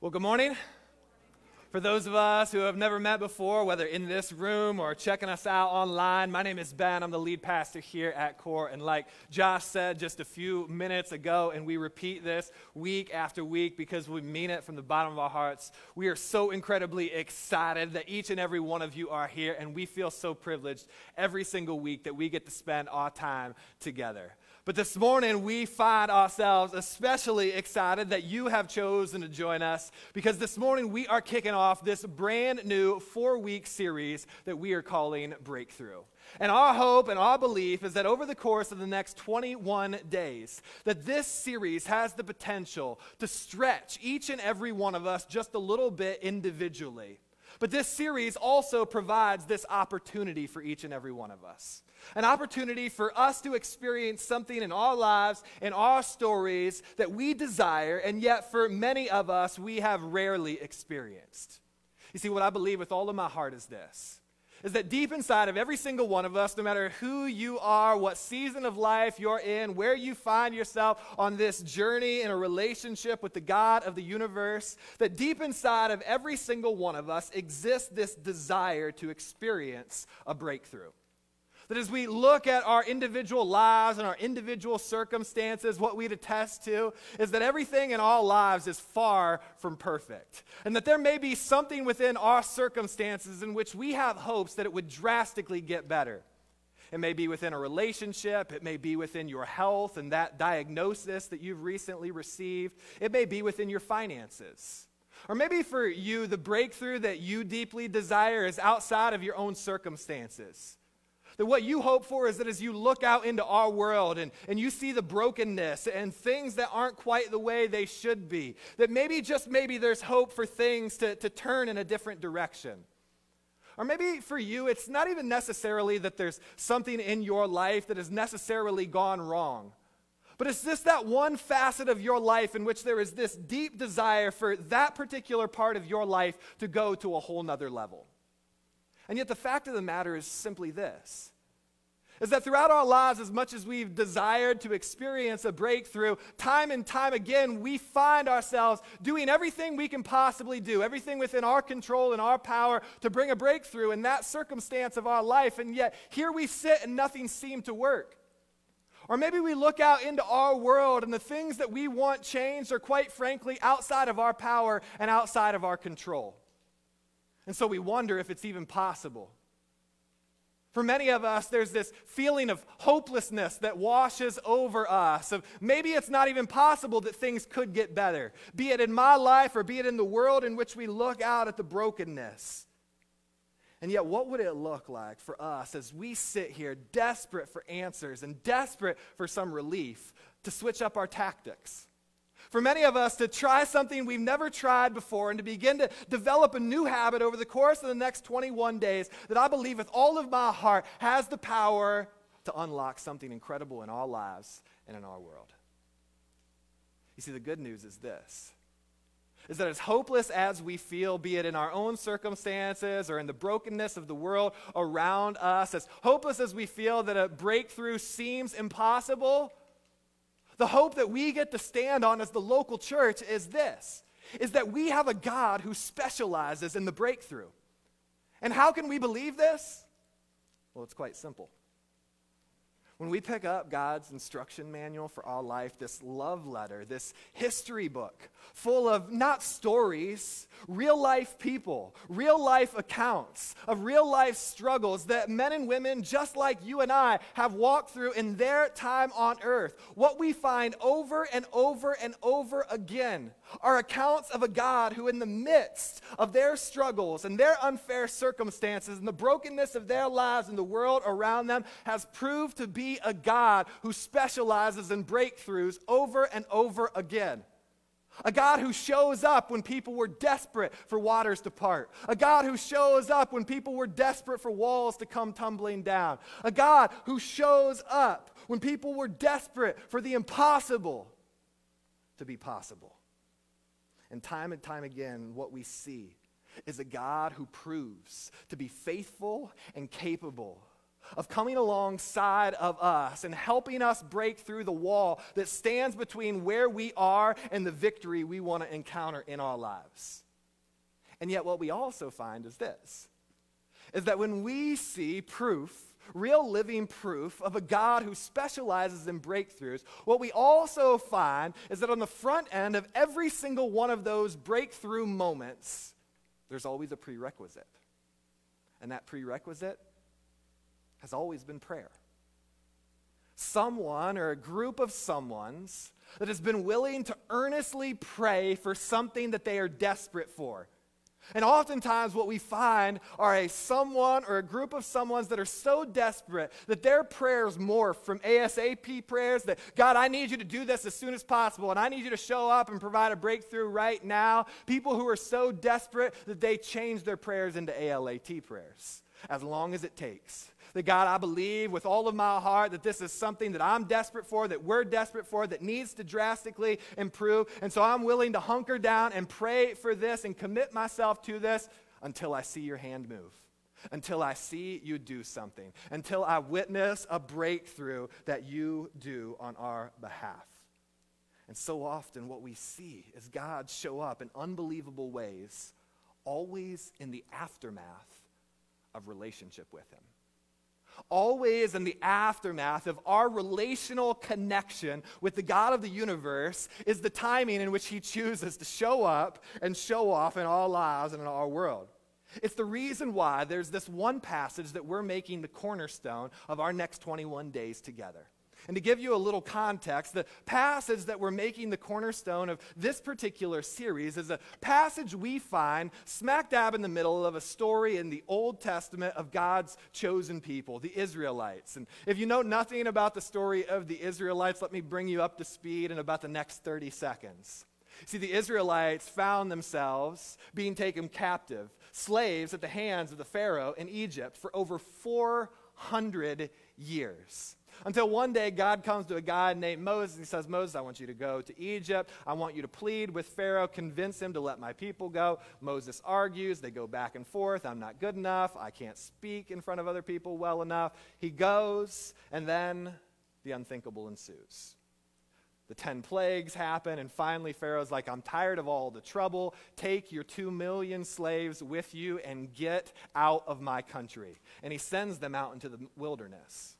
Well, good morning. For those of us who have never met before, whether in this room or checking us out online, my name is Ben. I'm the lead pastor here at Core. And like Josh said just a few minutes ago, and we repeat this week after week because we mean it from the bottom of our hearts, we are so incredibly excited that each and every one of you are here, and we feel so privileged every single week that we get to spend our time together. But this morning, we find ourselves especially excited that you have chosen to join us because this morning we are kicking off this brand new four week series that we are calling Breakthrough. And our hope and our belief is that over the course of the next 21 days, that this series has the potential to stretch each and every one of us just a little bit individually. But this series also provides this opportunity for each and every one of us an opportunity for us to experience something in our lives, in our stories that we desire, and yet for many of us, we have rarely experienced. You see, what I believe with all of my heart is this is that deep inside of every single one of us, no matter who you are, what season of life you're in, where you find yourself on this journey in a relationship with the God of the universe, that deep inside of every single one of us exists this desire to experience a breakthrough. That as we look at our individual lives and our individual circumstances, what we'd attest to is that everything in all lives is far from perfect. And that there may be something within our circumstances in which we have hopes that it would drastically get better. It may be within a relationship. It may be within your health and that diagnosis that you've recently received. It may be within your finances. Or maybe for you, the breakthrough that you deeply desire is outside of your own circumstances. That what you hope for is that as you look out into our world and, and you see the brokenness and things that aren't quite the way they should be, that maybe, just maybe, there's hope for things to, to turn in a different direction. Or maybe for you, it's not even necessarily that there's something in your life that has necessarily gone wrong. But it's just that one facet of your life in which there is this deep desire for that particular part of your life to go to a whole nother level. And yet, the fact of the matter is simply this is that throughout our lives, as much as we've desired to experience a breakthrough, time and time again, we find ourselves doing everything we can possibly do, everything within our control and our power to bring a breakthrough in that circumstance of our life. And yet, here we sit and nothing seemed to work. Or maybe we look out into our world and the things that we want changed are quite frankly outside of our power and outside of our control. And so we wonder if it's even possible. For many of us, there's this feeling of hopelessness that washes over us. Of maybe it's not even possible that things could get better, be it in my life or be it in the world in which we look out at the brokenness. And yet, what would it look like for us as we sit here desperate for answers and desperate for some relief to switch up our tactics? For many of us to try something we've never tried before and to begin to develop a new habit over the course of the next 21 days that I believe with all of my heart has the power to unlock something incredible in our lives and in our world. You see, the good news is this is that as hopeless as we feel, be it in our own circumstances or in the brokenness of the world around us, as hopeless as we feel that a breakthrough seems impossible, the hope that we get to stand on as the local church is this is that we have a God who specializes in the breakthrough. And how can we believe this? Well, it's quite simple. When we pick up God's instruction manual for all life, this love letter, this history book full of not stories, real life people, real life accounts of real life struggles that men and women just like you and I have walked through in their time on earth, what we find over and over and over again are accounts of a God who, in the midst of their struggles and their unfair circumstances and the brokenness of their lives and the world around them, has proved to be a God who specializes in breakthroughs over and over again. A God who shows up when people were desperate for waters to part. A God who shows up when people were desperate for walls to come tumbling down. A God who shows up when people were desperate for the impossible to be possible. And time and time again, what we see is a God who proves to be faithful and capable of coming alongside of us and helping us break through the wall that stands between where we are and the victory we want to encounter in our lives. And yet, what we also find is this is that when we see proof, real living proof of a God who specializes in breakthroughs, what we also find is that on the front end of every single one of those breakthrough moments, there's always a prerequisite. And that prerequisite has always been prayer. Someone or a group of someones that has been willing to earnestly pray for something that they are desperate for. And oftentimes, what we find are a someone or a group of someones that are so desperate that their prayers morph from ASAP prayers that, God, I need you to do this as soon as possible, and I need you to show up and provide a breakthrough right now. People who are so desperate that they change their prayers into ALAT prayers, as long as it takes. That God, I believe with all of my heart that this is something that I'm desperate for, that we're desperate for, that needs to drastically improve. And so I'm willing to hunker down and pray for this and commit myself to this until I see your hand move, until I see you do something, until I witness a breakthrough that you do on our behalf. And so often, what we see is God show up in unbelievable ways, always in the aftermath of relationship with Him always in the aftermath of our relational connection with the God of the universe is the timing in which He chooses to show up and show off in our lives and in our world. It's the reason why there's this one passage that we're making the cornerstone of our next 21 days together. And to give you a little context, the passage that we're making the cornerstone of this particular series is a passage we find smack dab in the middle of a story in the Old Testament of God's chosen people, the Israelites. And if you know nothing about the story of the Israelites, let me bring you up to speed in about the next 30 seconds. See, the Israelites found themselves being taken captive, slaves at the hands of the Pharaoh in Egypt for over 400 years. Until one day, God comes to a guy named Moses and he says, Moses, I want you to go to Egypt. I want you to plead with Pharaoh, convince him to let my people go. Moses argues. They go back and forth. I'm not good enough. I can't speak in front of other people well enough. He goes, and then the unthinkable ensues. The 10 plagues happen, and finally, Pharaoh's like, I'm tired of all the trouble. Take your two million slaves with you and get out of my country. And he sends them out into the wilderness.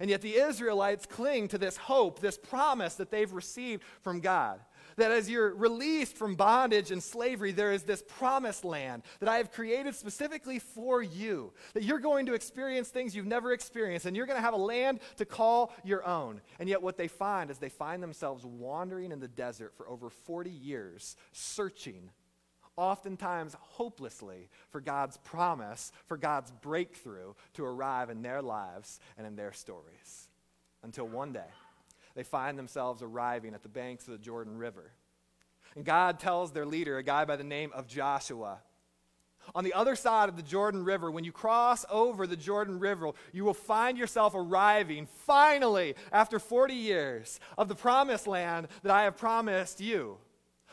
And yet the Israelites cling to this hope, this promise that they've received from God. That as you're released from bondage and slavery, there is this promised land that I have created specifically for you. That you're going to experience things you've never experienced, and you're going to have a land to call your own. And yet, what they find is they find themselves wandering in the desert for over 40 years, searching oftentimes hopelessly for God's promise, for God's breakthrough to arrive in their lives and in their stories. Until one day, they find themselves arriving at the banks of the Jordan River. And God tells their leader, a guy by the name of Joshua, on the other side of the Jordan River, when you cross over the Jordan River, you will find yourself arriving finally after 40 years of the promised land that I have promised you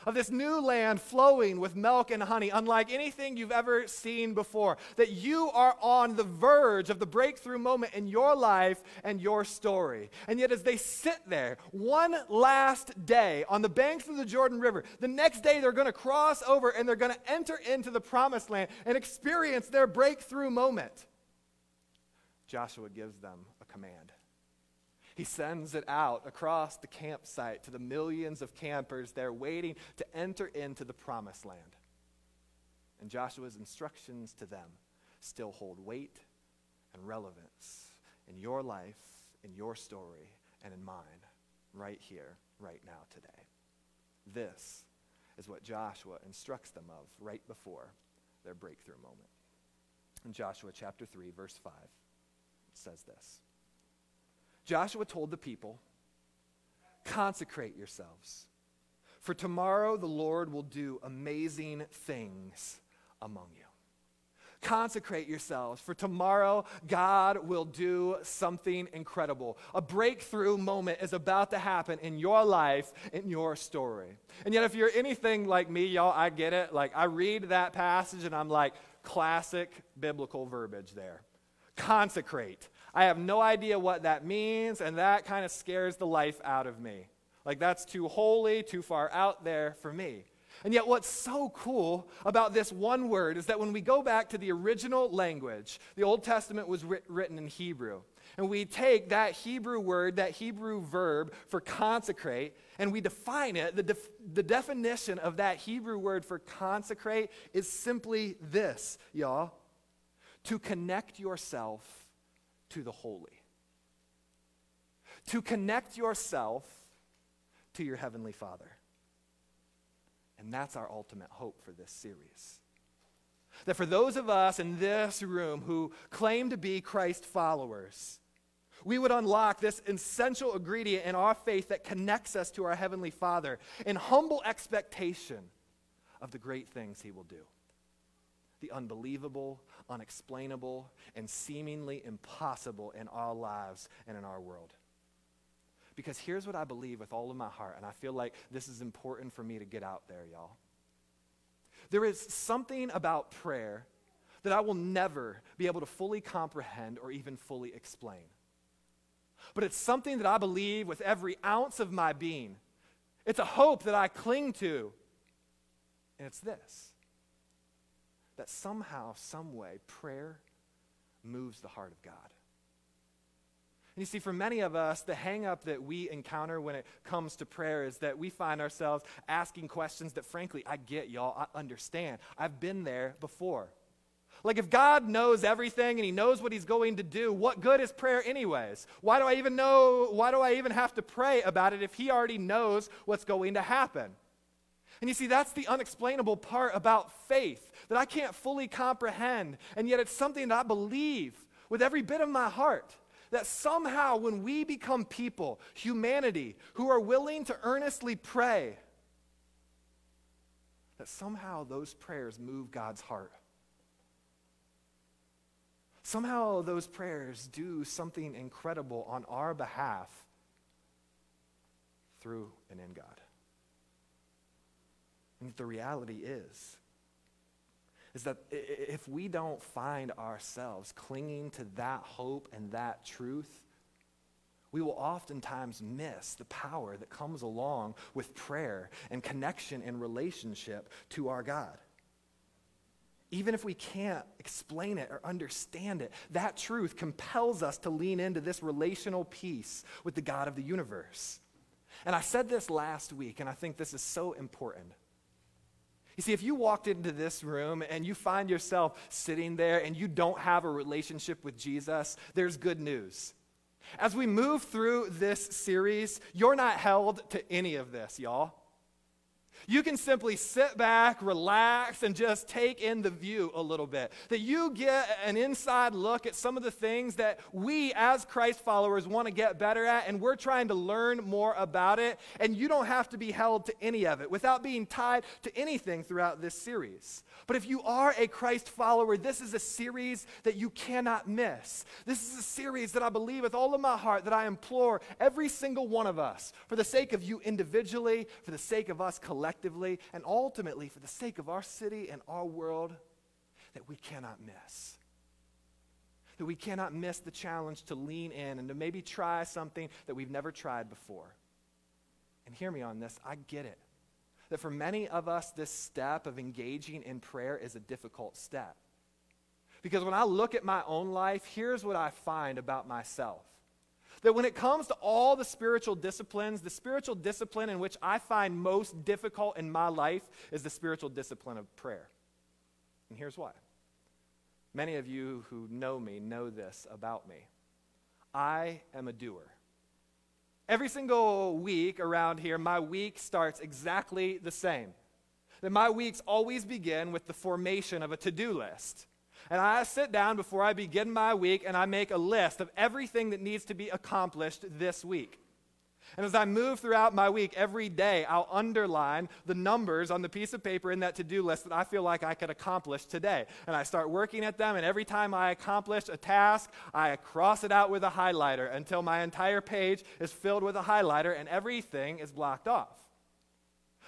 of this new land flowing with milk and honey, unlike anything you've ever seen before. That you are on the verge of the breakthrough moment in your life and your story. And yet, as they sit there one last day on the banks of the Jordan River, the next day they're going to cross over and they're going to enter into the promised land and experience their breakthrough moment. Joshua gives them a command. He sends it out across the campsite to the millions of campers there waiting to enter into the promised land. And Joshua's instructions to them still hold weight and relevance in your life, in your story, and in mine, right here, right now, today. This is what Joshua instructs them of right before their breakthrough moment. In Joshua chapter 3, verse 5, it says this. Joshua told the people, Consecrate yourselves, for tomorrow the Lord will do amazing things among you. Consecrate yourselves, for tomorrow God will do something incredible. A breakthrough moment is about to happen in your life, in your story. And yet, if you're anything like me, y'all, I get it. Like, I read that passage and I'm like, classic biblical verbiage there. Consecrate. I have no idea what that means, and that kind of scares the life out of me. Like, that's too holy, too far out there for me. And yet, what's so cool about this one word is that when we go back to the original language, the Old Testament was writ- written in Hebrew. And we take that Hebrew word, that Hebrew verb for consecrate, and we define it. The, def- the definition of that Hebrew word for consecrate is simply this, y'all to connect yourself to the holy. To connect yourself to your Heavenly Father. And that's our ultimate hope for this series. That for those of us in this room who claim to be Christ followers, we would unlock this essential ingredient in our faith that connects us to our Heavenly Father in humble expectation of the great things He will do. The unbelievable, unexplainable, and seemingly impossible in our lives and in our world. Because here's what I believe with all of my heart, and I feel like this is important for me to get out there, y'all. There is something about prayer that I will never be able to fully comprehend or even fully explain. But it's something that I believe with every ounce of my being. It's a hope that I cling to. And it's this that somehow, some way, prayer moves the heart of God. And you see, for many of us, the hangup that we encounter when it comes to prayer is that we find ourselves asking questions that, frankly, I get, y'all. I understand. I've been there before. Like, if God knows everything and He knows what He's going to do, what good is prayer, anyways? Why do I even know? Why do I even have to pray about it if He already knows what's going to happen? And you see, that's the unexplainable part about faith that I can't fully comprehend, and yet it's something that I believe with every bit of my heart that somehow when we become people, humanity, who are willing to earnestly pray, that somehow those prayers move God's heart. Somehow those prayers do something incredible on our behalf through and in God. And the reality is, is that if we don't find ourselves clinging to that hope and that truth, we will oftentimes miss the power that comes along with prayer and connection and relationship to our God. Even if we can't explain it or understand it, that truth compels us to lean into this relational peace with the God of the universe. And I said this last week, and I think this is so important. You see, if you walked into this room and you find yourself sitting there and you don't have a relationship with Jesus, there's good news. As we move through this series, you're not held to any of this, y'all. You can simply sit back, relax, and just take in the view a little bit. That you get an inside look at some of the things that we, as Christ followers, want to get better at, and we're trying to learn more about it. And you don't have to be held to any of it without being tied to anything throughout this series. But if you are a Christ follower, this is a series that you cannot miss. This is a series that I believe with all of my heart that I implore every single one of us, for the sake of you individually, for the sake of us collectively, and ultimately for the sake of our city and our world, that we cannot miss that we cannot miss the challenge to lean in and to maybe try something that we've never tried before. And hear me on this, I get it that for many of us, this step of engaging in prayer is a difficult step. Because when I look at my own life, here's what I find about myself. That when it comes to all the spiritual disciplines, the spiritual discipline in which I find most difficult in my life is the spiritual discipline of prayer. And here's why. Many of you who know me know this about me. I am a doer. Every single week around here, my week starts exactly the same. That my weeks always begin with the formation of a to do list. And I sit down before I begin my week and I make a list of everything that needs to be accomplished this week. And as I move throughout my week, every day I'll underline the numbers on the piece of paper in that to do list that I feel like I could accomplish today. And I start working at them, and every time I accomplish a task, I cross it out with a highlighter until my entire page is filled with a highlighter and everything is blocked off.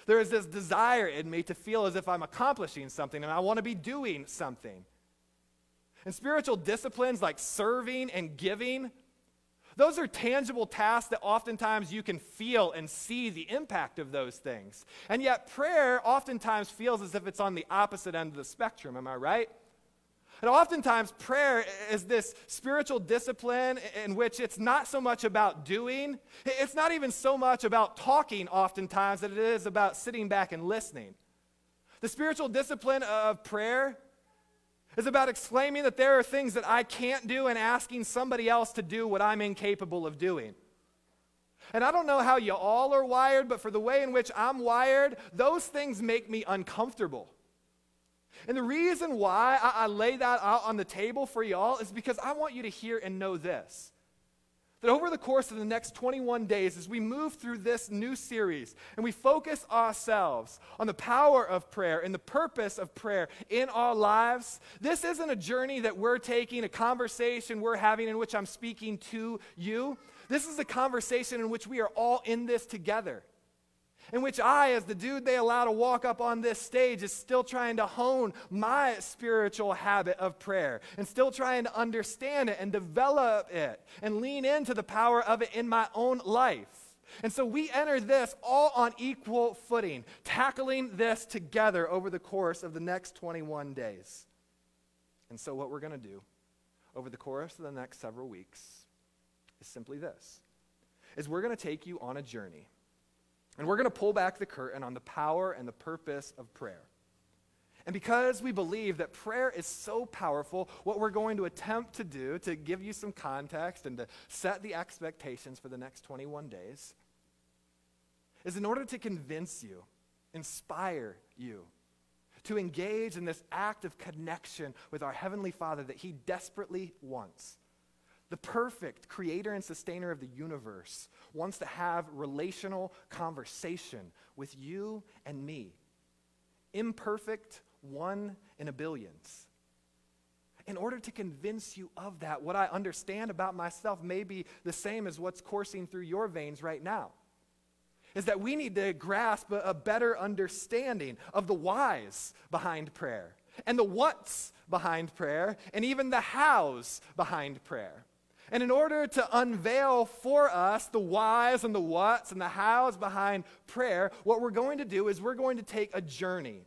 There is this desire in me to feel as if I'm accomplishing something and I want to be doing something. And spiritual disciplines like serving and giving, those are tangible tasks that oftentimes you can feel and see the impact of those things. And yet, prayer oftentimes feels as if it's on the opposite end of the spectrum. Am I right? And oftentimes, prayer is this spiritual discipline in which it's not so much about doing, it's not even so much about talking, oftentimes, that it is about sitting back and listening. The spiritual discipline of prayer is about exclaiming that there are things that I can't do and asking somebody else to do what I'm incapable of doing. And I don't know how you all are wired, but for the way in which I'm wired, those things make me uncomfortable. And the reason why I, I lay that out on the table for y'all is because I want you to hear and know this that over the course of the next 21 days, as we move through this new series and we focus ourselves on the power of prayer and the purpose of prayer in our lives, this isn't a journey that we're taking, a conversation we're having in which I'm speaking to you. This is a conversation in which we are all in this together in which I, as the dude they allow to walk up on this stage, is still trying to hone my spiritual habit of prayer and still trying to understand it and develop it and lean into the power of it in my own life. And so we enter this all on equal footing, tackling this together over the course of the next 21 days. And so, what we're going to do over the course of the next several weeks is simply this is we're going to take you on a journey and we're going to pull back the curtain on the power and the purpose of prayer. And because we believe that prayer is so powerful, what we're going to attempt to do to give you some context and to set the expectations for the next 21 days is in order to convince you, inspire you, to engage in this act of connection with our Heavenly Father that He desperately wants the perfect creator and sustainer of the universe, wants to have relational conversation with you and me. Imperfect, one in a billions. In order to convince you of that, what I understand about myself may be the same as what's coursing through your veins right now. Is that we need to grasp a, a better understanding of the whys behind prayer, and the what's behind prayer, and even the how's behind prayer. And in order to unveil for us the whys and the whats and the hows behind prayer, what we're going to do is we're going to take a journey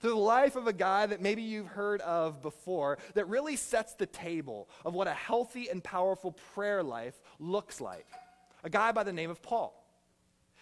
through the life of a guy that maybe you've heard of before that really sets the table of what a healthy and powerful prayer life looks like. A guy by the name of Paul.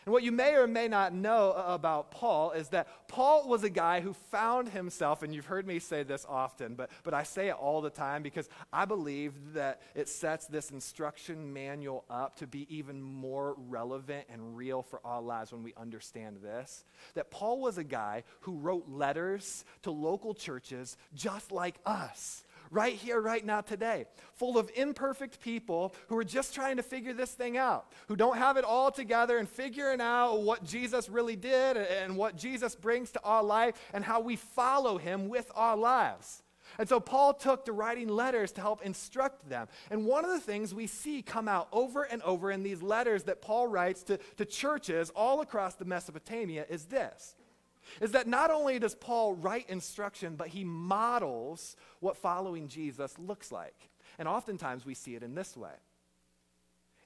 And what you may or may not know about Paul is that Paul was a guy who found himself, and you've heard me say this often, but, but I say it all the time because I believe that it sets this instruction manual up to be even more relevant and real for our lives when we understand this. That Paul was a guy who wrote letters to local churches just like us right here, right now, today, full of imperfect people who are just trying to figure this thing out, who don't have it all together and figuring out what Jesus really did and what Jesus brings to our life and how we follow him with our lives. And so Paul took to writing letters to help instruct them. And one of the things we see come out over and over in these letters that Paul writes to, to churches all across the Mesopotamia is this is that not only does Paul write instruction, but he models what following Jesus looks like. And oftentimes we see it in this way.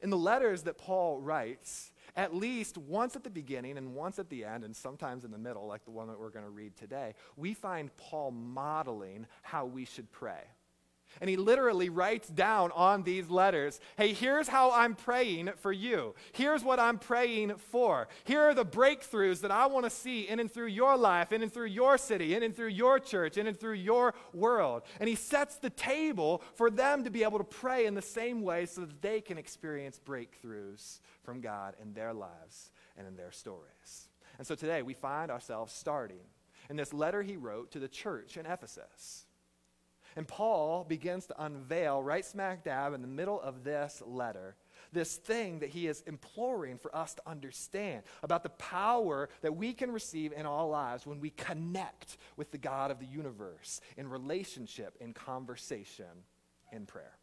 In the letters that Paul writes, at least once at the beginning and once at the end, and sometimes in the middle, like the one that we're going to read today, we find Paul modeling how we should pray. And he literally writes down on these letters hey, here's how I'm praying for you. Here's what I'm praying for. Here are the breakthroughs that I want to see in and through your life, in and through your city, in and through your church, in and through your world. And he sets the table for them to be able to pray in the same way so that they can experience breakthroughs from God in their lives and in their stories. And so today we find ourselves starting in this letter he wrote to the church in Ephesus. And Paul begins to unveil right smack dab in the middle of this letter this thing that he is imploring for us to understand about the power that we can receive in our lives when we connect with the God of the universe in relationship, in conversation, in prayer.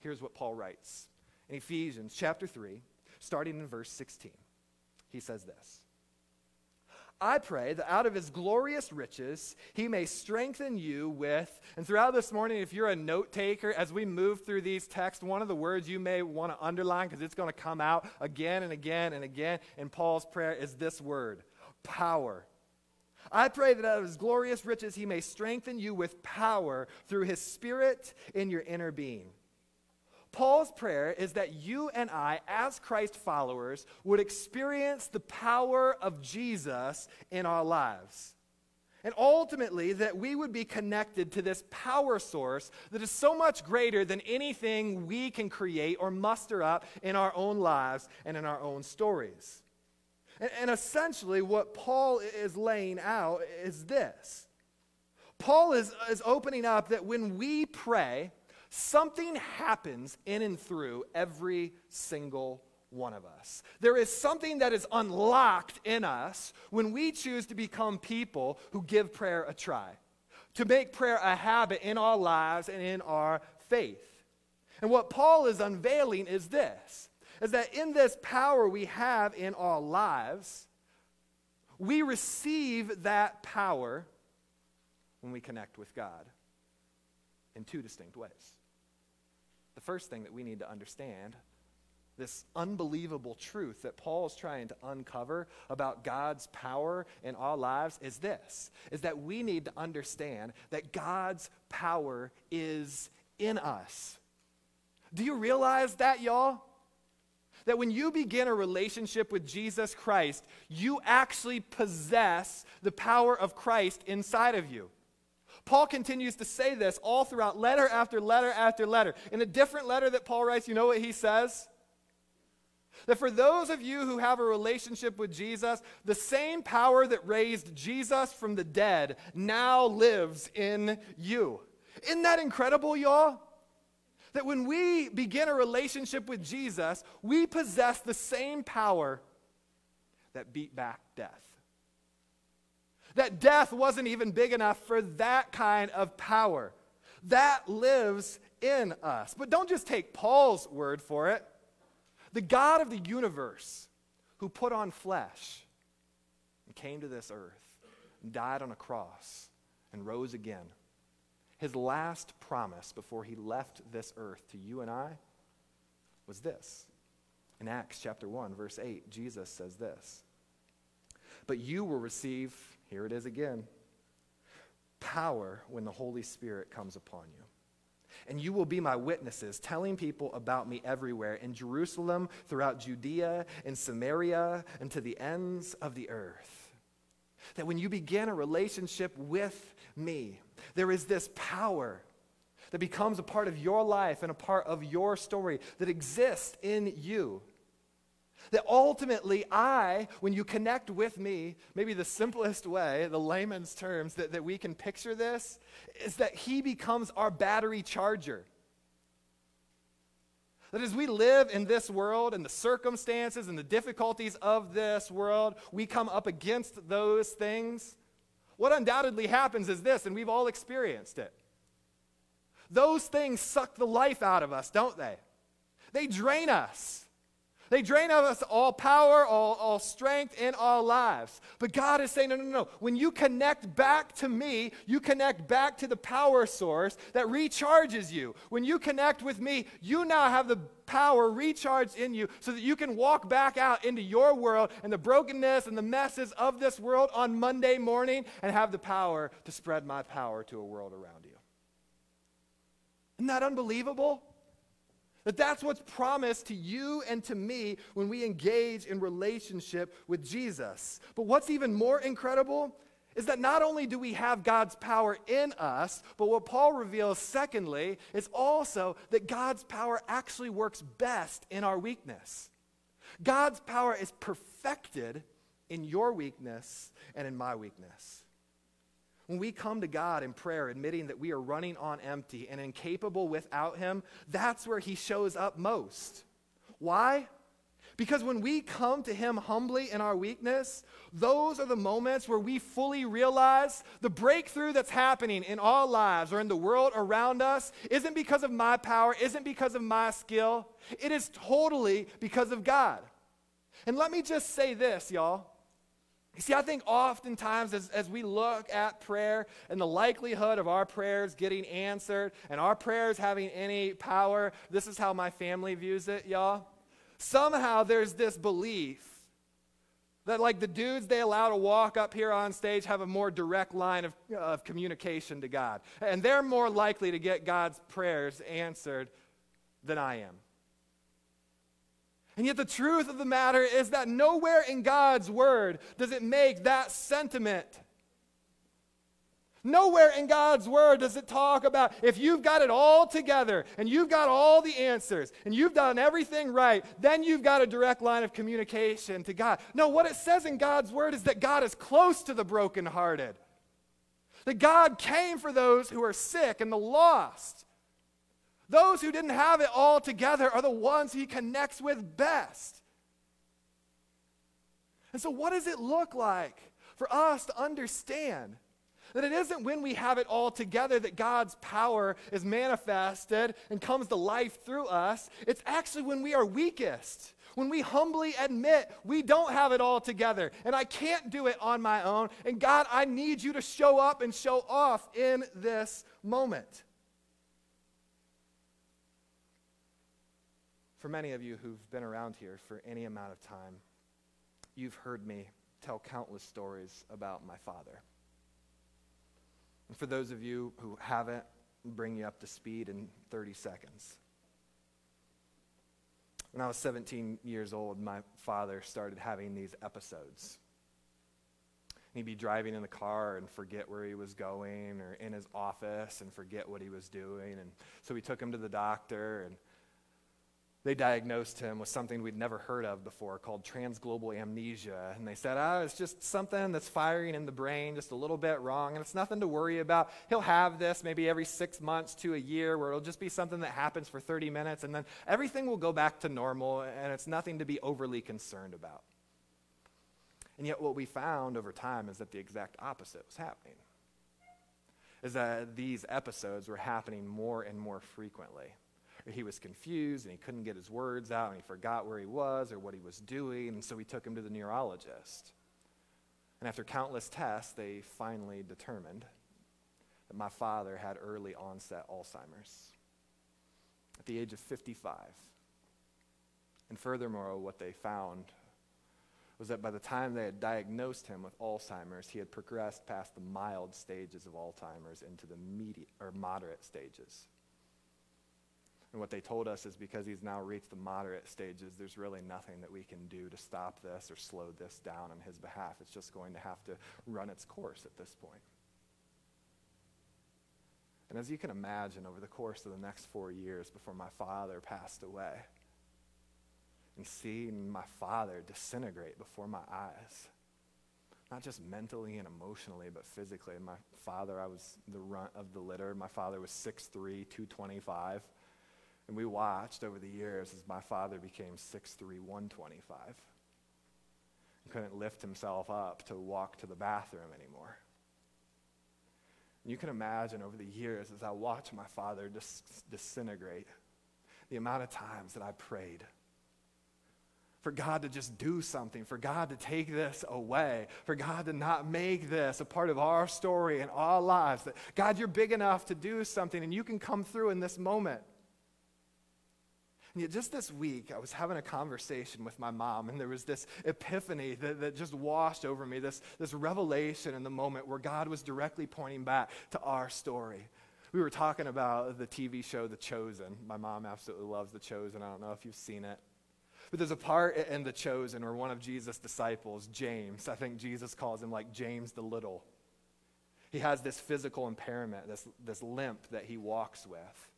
Here's what Paul writes in Ephesians chapter 3, starting in verse 16. He says this I pray that out of his glorious riches, he may strengthen you with. And throughout this morning, if you're a note taker, as we move through these texts, one of the words you may want to underline because it's going to come out again and again and again in Paul's prayer is this word power. I pray that out of his glorious riches, he may strengthen you with power through his spirit in your inner being. Paul's prayer is that you and I, as Christ followers, would experience the power of Jesus in our lives. And ultimately, that we would be connected to this power source that is so much greater than anything we can create or muster up in our own lives and in our own stories. And, and essentially, what Paul is laying out is this Paul is, is opening up that when we pray, something happens in and through every single one of us. There is something that is unlocked in us when we choose to become people who give prayer a try, to make prayer a habit in our lives and in our faith. And what Paul is unveiling is this is that in this power we have in our lives, we receive that power when we connect with God in two distinct ways. First thing that we need to understand this unbelievable truth that Paul is trying to uncover about God's power in our lives is this is that we need to understand that God's power is in us. Do you realize that, y'all? That when you begin a relationship with Jesus Christ, you actually possess the power of Christ inside of you. Paul continues to say this all throughout letter after letter after letter. In a different letter that Paul writes, you know what he says? That for those of you who have a relationship with Jesus, the same power that raised Jesus from the dead now lives in you. Isn't that incredible, y'all? That when we begin a relationship with Jesus, we possess the same power that beat back death. That death wasn't even big enough for that kind of power. That lives in us. But don't just take Paul's word for it. The God of the universe who put on flesh and came to this earth, and died on a cross, and rose again. His last promise before he left this earth to you and I was this. In Acts chapter 1, verse 8, Jesus says this But you will receive here it is again power when the Holy Spirit comes upon you. And you will be my witnesses, telling people about me everywhere in Jerusalem, throughout Judea, in Samaria, and to the ends of the earth. That when you begin a relationship with me, there is this power that becomes a part of your life and a part of your story that exists in you. That ultimately, I, when you connect with me, maybe the simplest way, the layman's terms that, that we can picture this, is that He becomes our battery charger. That as we live in this world and the circumstances and the difficulties of this world, we come up against those things. What undoubtedly happens is this, and we've all experienced it. Those things suck the life out of us, don't they? They drain us. They drain of us all power, all, all strength in our lives. But God is saying, no, no, no. When you connect back to me, you connect back to the power source that recharges you. When you connect with me, you now have the power recharged in you so that you can walk back out into your world and the brokenness and the messes of this world on Monday morning and have the power to spread my power to a world around you. Isn't that unbelievable? That that's what's promised to you and to me when we engage in relationship with Jesus. But what's even more incredible is that not only do we have God's power in us, but what Paul reveals, secondly, is also that God's power actually works best in our weakness. God's power is perfected in your weakness and in my weakness. When we come to God in prayer, admitting that we are running on empty and incapable without Him, that's where He shows up most. Why? Because when we come to Him humbly in our weakness, those are the moments where we fully realize the breakthrough that's happening in our lives or in the world around us isn't because of my power, isn't because of my skill. It is totally because of God. And let me just say this, y'all. You see, I think oftentimes as, as we look at prayer and the likelihood of our prayers getting answered and our prayers having any power, this is how my family views it, y'all. Somehow there's this belief that, like, the dudes they allow to walk up here on stage have a more direct line of, of communication to God. And they're more likely to get God's prayers answered than I am. And yet, the truth of the matter is that nowhere in God's word does it make that sentiment. Nowhere in God's word does it talk about if you've got it all together and you've got all the answers and you've done everything right, then you've got a direct line of communication to God. No, what it says in God's word is that God is close to the brokenhearted. That God came for those who are sick and the lost. Those who didn't have it all together are the ones he connects with best. And so, what does it look like for us to understand that it isn't when we have it all together that God's power is manifested and comes to life through us? It's actually when we are weakest. When we humbly admit we don't have it all together and I can't do it on my own, and God, I need you to show up and show off in this moment. For many of you who've been around here for any amount of time, you've heard me tell countless stories about my father. And for those of you who haven't, bring you up to speed in 30 seconds. When I was 17 years old, my father started having these episodes. He'd be driving in the car and forget where he was going, or in his office and forget what he was doing. And so we took him to the doctor, and they diagnosed him with something we'd never heard of before called transglobal amnesia. And they said, oh, it's just something that's firing in the brain just a little bit wrong, and it's nothing to worry about. He'll have this maybe every six months to a year where it'll just be something that happens for 30 minutes, and then everything will go back to normal, and it's nothing to be overly concerned about. And yet, what we found over time is that the exact opposite was happening. Is that these episodes were happening more and more frequently he was confused and he couldn't get his words out and he forgot where he was or what he was doing. And so we took him to the neurologist. And after countless tests, they finally determined that my father had early onset Alzheimer's at the age of 55. And furthermore, what they found was that by the time they had diagnosed him with Alzheimer's, he had progressed past the mild stages of Alzheimer's into the medium or moderate stages. And what they told us is because he's now reached the moderate stages, there's really nothing that we can do to stop this or slow this down on his behalf. It's just going to have to run its course at this point. And as you can imagine, over the course of the next four years before my father passed away, and seeing my father disintegrate before my eyes, not just mentally and emotionally, but physically. My father, I was the runt of the litter. My father was 6'3, 225. And we watched over the years as my father became 6'3, 125. He couldn't lift himself up to walk to the bathroom anymore. And you can imagine over the years as I watched my father dis- disintegrate, the amount of times that I prayed for God to just do something, for God to take this away, for God to not make this a part of our story and our lives. That God, you're big enough to do something and you can come through in this moment. And yet, just this week, I was having a conversation with my mom, and there was this epiphany that, that just washed over me, this, this revelation in the moment where God was directly pointing back to our story. We were talking about the TV show The Chosen. My mom absolutely loves The Chosen. I don't know if you've seen it. But there's a part in The Chosen where one of Jesus' disciples, James, I think Jesus calls him like James the Little, he has this physical impairment, this, this limp that he walks with.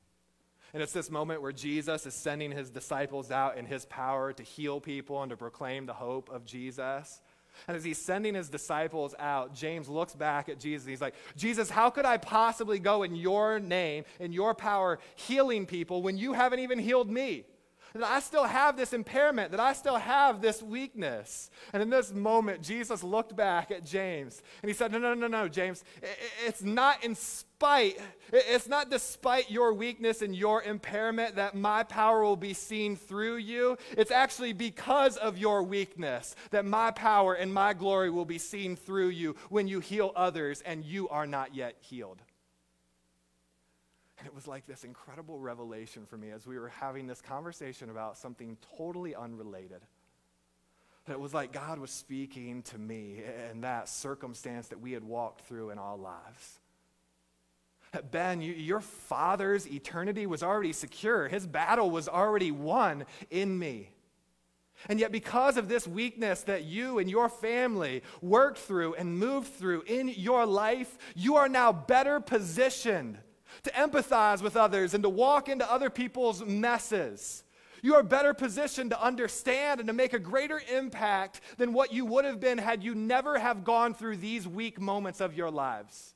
And it's this moment where Jesus is sending his disciples out in his power to heal people and to proclaim the hope of Jesus. And as he's sending his disciples out, James looks back at Jesus. he's like, Jesus, how could I possibly go in your name, in your power, healing people when you haven't even healed me? That I still have this impairment, that I still have this weakness. And in this moment, Jesus looked back at James and he said, No, no, no, no, James, it's not in spite, it's not despite your weakness and your impairment that my power will be seen through you. It's actually because of your weakness that my power and my glory will be seen through you when you heal others and you are not yet healed. And it was like this incredible revelation for me as we were having this conversation about something totally unrelated. That it was like God was speaking to me in that circumstance that we had walked through in our lives. Ben, you, your father's eternity was already secure. His battle was already won in me. And yet, because of this weakness that you and your family worked through and moved through in your life, you are now better positioned to empathize with others and to walk into other people's messes. You are better positioned to understand and to make a greater impact than what you would have been had you never have gone through these weak moments of your lives.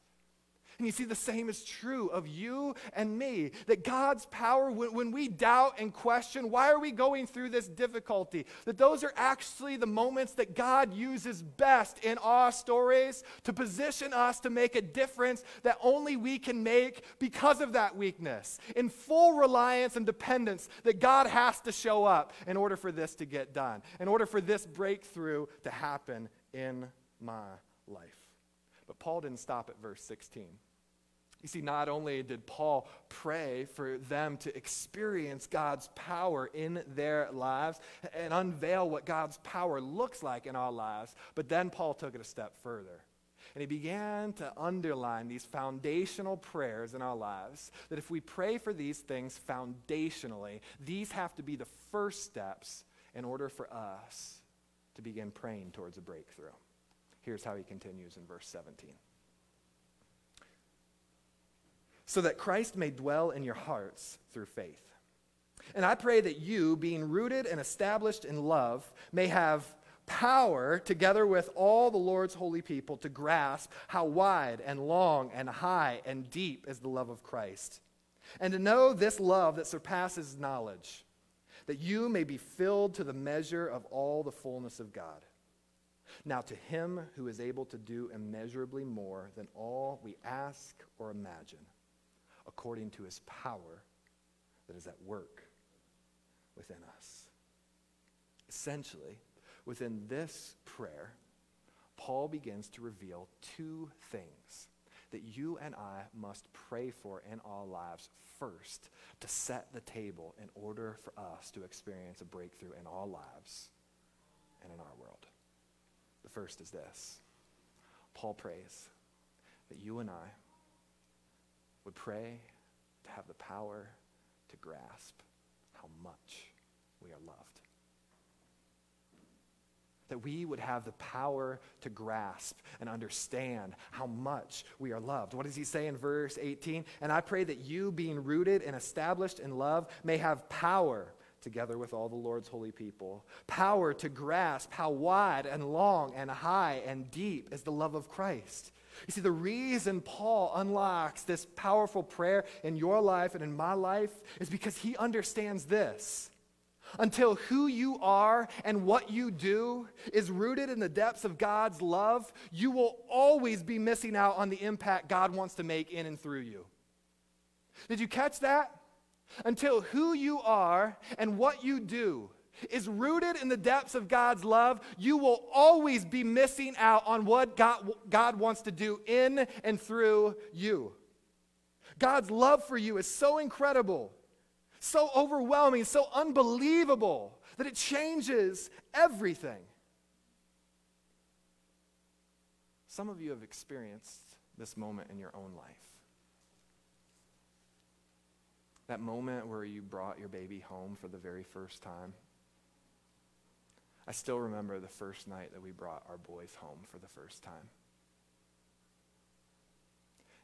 And you see, the same is true of you and me. That God's power, when, when, we doubt and question, why are we going through this difficulty? That those are actually the moments that God uses best in our stories to position us to make a difference that only we can make because of that weakness. In full reliance and dependence that God has to show up in order for this to get done, in order for this breakthrough to happen in my life. But Paul didn't stop at verse 16. You see, not only did Paul pray for them to experience God's power in their lives and unveil what God's power looks like in our lives, but then Paul took it a step further. And he began to underline these foundational prayers in our lives. That if we pray for these things foundationally, these have to be the first steps in order for us to begin praying towards a breakthrough. Here's how he continues in verse 17 so that Christ may dwell in your hearts through faith. And I pray that you, being rooted and established in love, may have power, together with all the Lord's holy people, to grasp how wide and long and high and deep is the love of Christ, and to know this love that surpasses knowledge, that you may be filled to the measure of all the fullness of God. Now, to him who is able to do immeasurably more than all we ask or imagine according to his power that is at work within us. Essentially, within this prayer, Paul begins to reveal two things that you and I must pray for in our lives first to set the table in order for us to experience a breakthrough in our lives and in our world. The first is this Paul prays that you and I would pray to have the power to grasp how much we are loved. That we would have the power to grasp and understand how much we are loved. What does he say in verse 18? And I pray that you, being rooted and established in love, may have power together with all the Lord's holy people. Power to grasp how wide and long and high and deep is the love of Christ. You see, the reason Paul unlocks this powerful prayer in your life and in my life is because he understands this. Until who you are and what you do is rooted in the depths of God's love, you will always be missing out on the impact God wants to make in and through you. Did you catch that? Until who you are and what you do is rooted in the depths of God's love, you will always be missing out on what God, God wants to do in and through you. God's love for you is so incredible, so overwhelming, so unbelievable that it changes everything. Some of you have experienced this moment in your own life. That moment where you brought your baby home for the very first time. I still remember the first night that we brought our boys home for the first time.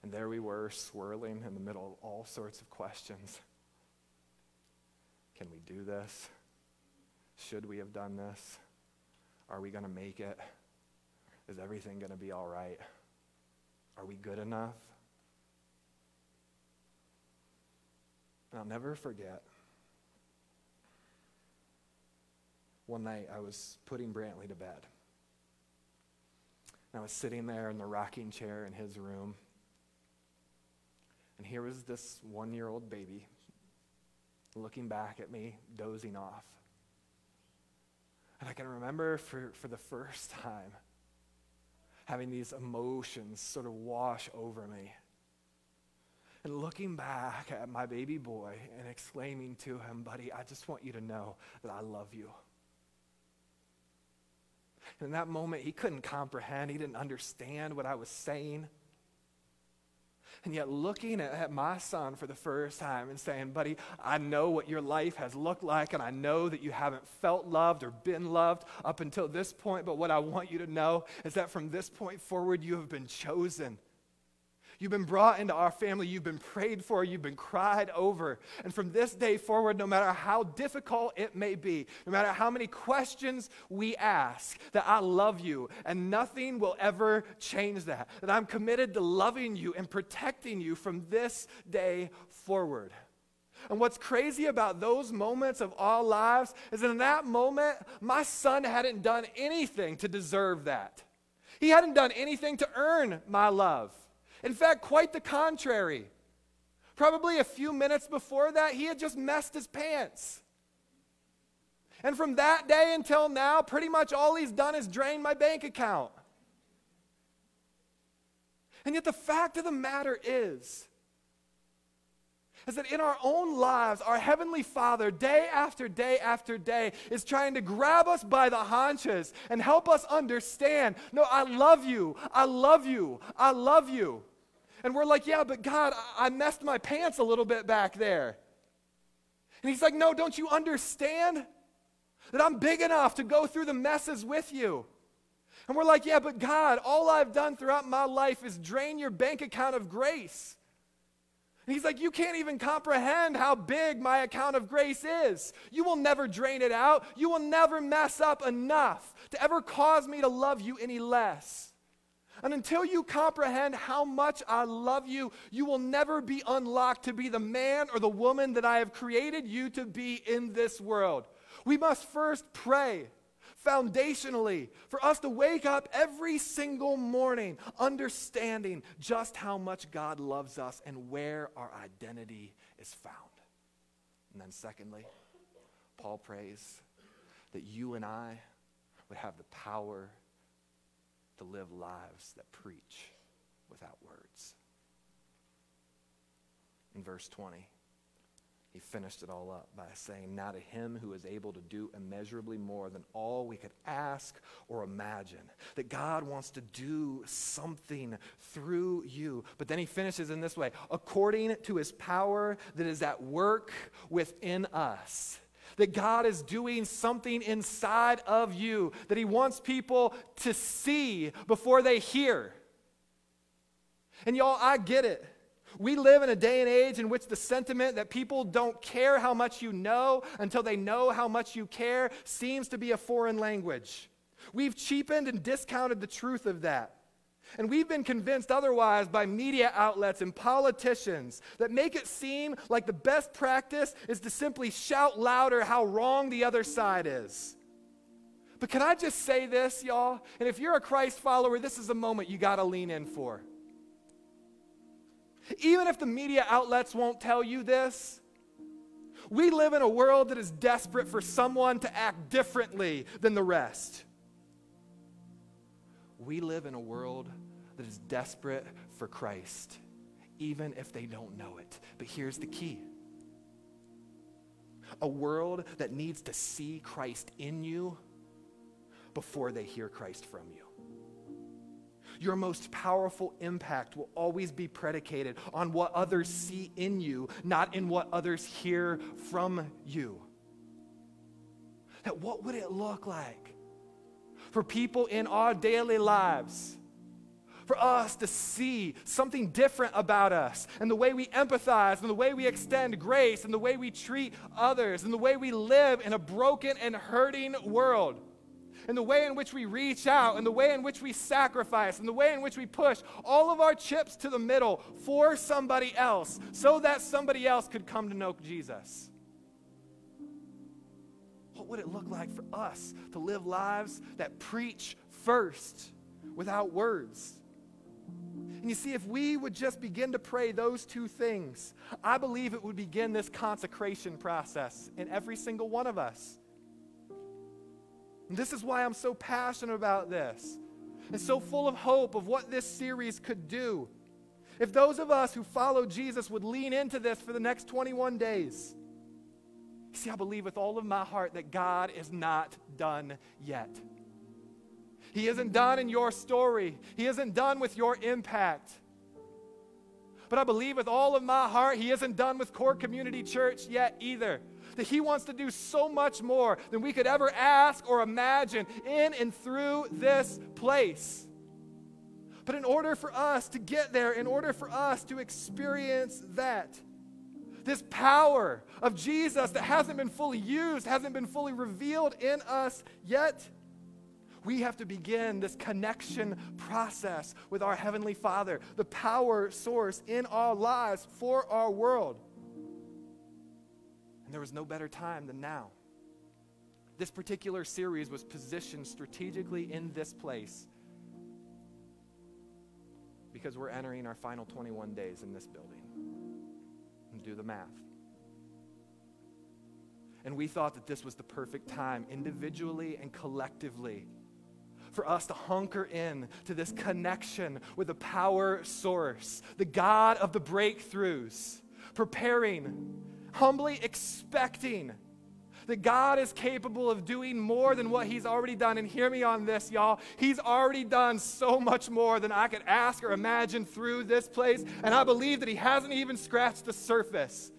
And there we were, swirling in the middle of all sorts of questions. Can we do this? Should we have done this? Are we going to make it? Is everything going to be all right? Are we good enough? And I'll never forget one night I was putting Brantley to bed. And I was sitting there in the rocking chair in his room. And here was this one year old baby looking back at me, dozing off. And I can remember for, for the first time having these emotions sort of wash over me. And looking back at my baby boy and exclaiming to him, Buddy, I just want you to know that I love you. And in that moment, he couldn't comprehend, he didn't understand what I was saying. And yet, looking at, my son for the first time and saying, Buddy, I know what your life has looked like, and I know that you haven't felt loved or been loved up until this point, but what I want you to know is that from this point forward, you have been chosen. You've been brought into our family. You've been prayed for. You've been cried over. And from this day forward, no matter how difficult it may be, no matter how many questions we ask, that I love you and nothing will ever change that. That I'm committed to loving you and protecting you from this day forward. And what's crazy about those moments of our lives is that in that moment, my son hadn't done anything to deserve that. He hadn't done anything to earn my love. In fact, quite the contrary. Probably a few minutes before that, he had just messed his pants. And from that day until now, pretty much all he's done is drain my bank account. And yet, the fact of the matter is, is that in our own lives, our Heavenly Father, day after day after day, is trying to grab us by the haunches and help us understand no, I love you, I love you, I love you. And we're like, yeah, but God, I messed my pants a little bit back there. And he's like, no, don't you understand that I'm big enough to go through the messes with you? And we're like, yeah, but God, all I've done throughout my life is drain your bank account of grace. And he's like, You can't even comprehend how big my account of grace is. You will never drain it out. You will never mess up enough to ever cause me to love you any less. And until you comprehend how much I love you, you will never be unlocked to be the man or the woman that I have created you to be in this world. We must first pray foundationally for us to wake up every single morning understanding just how much God loves us and where our identity is found. And then, secondly, Paul prays that you and I would have the power to live lives that preach without words. In verse 20, he finished it all up by saying, Now to him who is able to do immeasurably more than all we could ask or imagine. That God wants to do something through you. But then he finishes in this way according to his power that is at work within us that God is doing something inside of you that He wants people to see before they hear. And y'all, I get it. We live in a day and age in which the sentiment that people don't care how much you know until they know how much you care seems to be a foreign language. We've cheapened and discounted the truth of that. And we've been convinced otherwise by media outlets and politicians that make it seem like the best practice is to simply shout louder how wrong the other side is. But can I just say this, y'all? And if you're a Christ follower, this is a moment you got to lean in for. Even if the media outlets won't tell you this, we live in a world that is desperate for someone to act differently than the rest. We live in a world that is desperate for Christ, even if they don't know it. But here's the key a world that needs to see Christ in you before they hear Christ from you. Your most powerful impact will always be predicated on what others see in you, not in what others hear from you. That what would it look like for people in our daily lives. For us to see something different about us and the way we empathize and the way we extend grace and the way we treat others and the way we live in a broken and hurting world. And the way in which we reach out and the way in which we sacrifice and the way in which we push all of our chips to the middle for somebody else so that somebody else could come to know Jesus would it look like for us to live lives that preach first without words? And you see, if we would just begin to pray those two things, I believe it would begin this consecration process in every single one of us. And this is why I'm so passionate about this and so full of hope of what this series could do. If those of us who follow Jesus would lean into this for the next 21 days, see, I believe with all of my heart that God is not done yet. He isn't done in your story, He isn't done with your impact. But I believe with all of my heart, He isn't done with Core Community Church yet either. That He wants to do so much more than we could ever ask or imagine in and through this place. But in order for us to get there, in order for us to experience that, this power of Jesus that hasn't been fully used, hasn't been fully revealed in us yet, we have to begin this connection process with our Heavenly Father, the power source in our lives for our world. And there was no better time than now. This particular series was positioned strategically in this place because we're entering our final 21 days in this building. Do the math. And we thought that this was the perfect time, individually and collectively, for us to hunker in to this connection with the power source, the God of the breakthroughs, preparing, humbly expecting that God is capable of doing more than what He's already done. And hear me on this, y'all. He's already done so much more than I could ask or imagine through this place. And I believe that He hasn't even scratched the surface.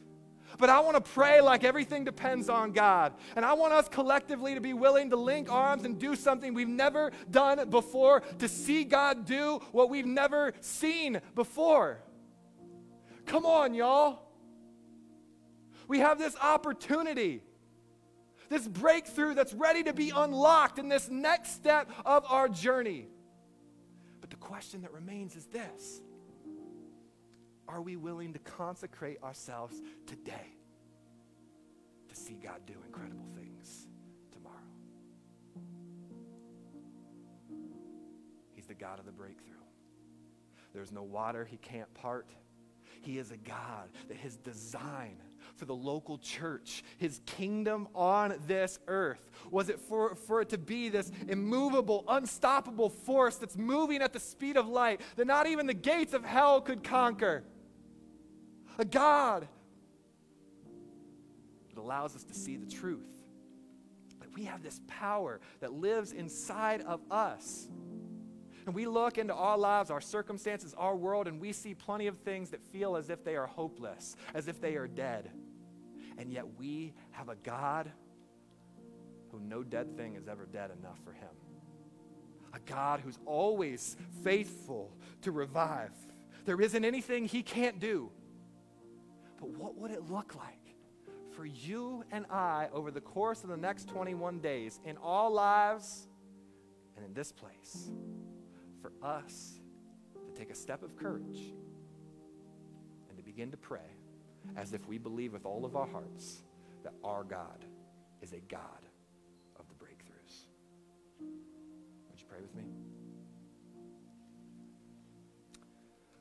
But I want to pray like everything depends on God. And I want us collectively to be willing to link arms and do something we've never done before, to see God do what we've never seen before. Come on, y'all. We have this opportunity, this breakthrough that's ready to be unlocked in this next step of our journey. But the question that remains is this are we willing to consecrate ourselves today to see God do incredible things tomorrow? He's the God of the breakthrough. There's no water he can't part. He is a God that his design for the local church, his kingdom on this earth? Was it for, for it to be this immovable, unstoppable force that's moving at the speed of light that not even the gates of hell could conquer? a God that allows us to see the truth. That we have this power that lives inside of us. And we look into our lives, our circumstances, our world, and we see plenty of things that feel as if they are hopeless, as if they are dead. And yet we have a God who no dead thing is ever dead enough for him. A God who's always faithful to revive. There isn't anything he can't do. But what would it look like for you and I over the course of the next 21 days in all lives and in this place for us to take a step of courage and to begin to pray as if we believe with all of our hearts that our God is a God of the breakthroughs? Would you pray with me?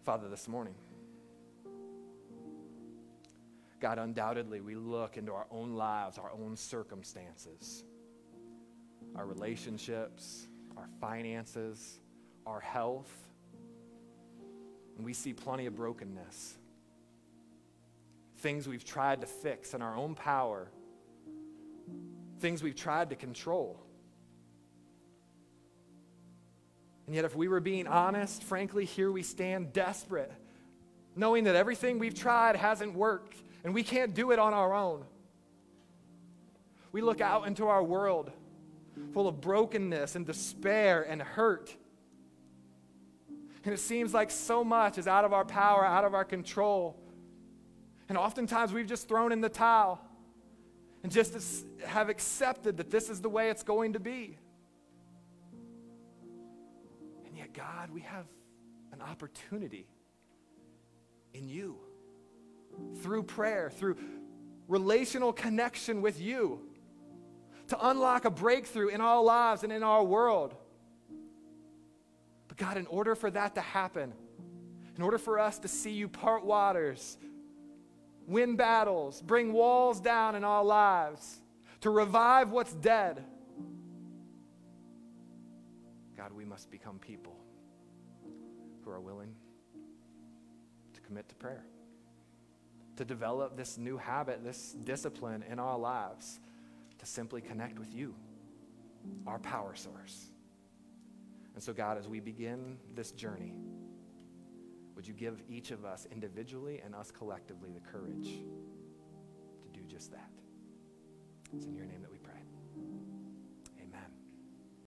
Father, this morning, God, undoubtedly, we look into our own lives, our own circumstances, our relationships, our finances, our health, and we see plenty of brokenness. Things we've tried to fix in our own power, things we've tried to control. And yet, if we were being honest, frankly, here we stand desperate, knowing that everything we've tried hasn't worked and we can't do it on our own. We look out into our world full of brokenness and despair and hurt. And it seems like so much is out of our power, out of our control. And oftentimes we've just thrown in the towel and just have accepted that this is the way it's going to be. And yet, God, we have an opportunity in you through prayer, through relational connection with you, to unlock a breakthrough in our lives and in our world. But God, in order for that to happen, in order for us to see you part waters, win battles, bring walls down in our lives, to revive what's dead, God, we must become people who are willing to commit to prayer, to develop this new habit, this discipline in our lives, to simply connect with you, our power source. And so, God, as we begin this journey, would you give each of us individually and us collectively the courage to do just that? It's in your name that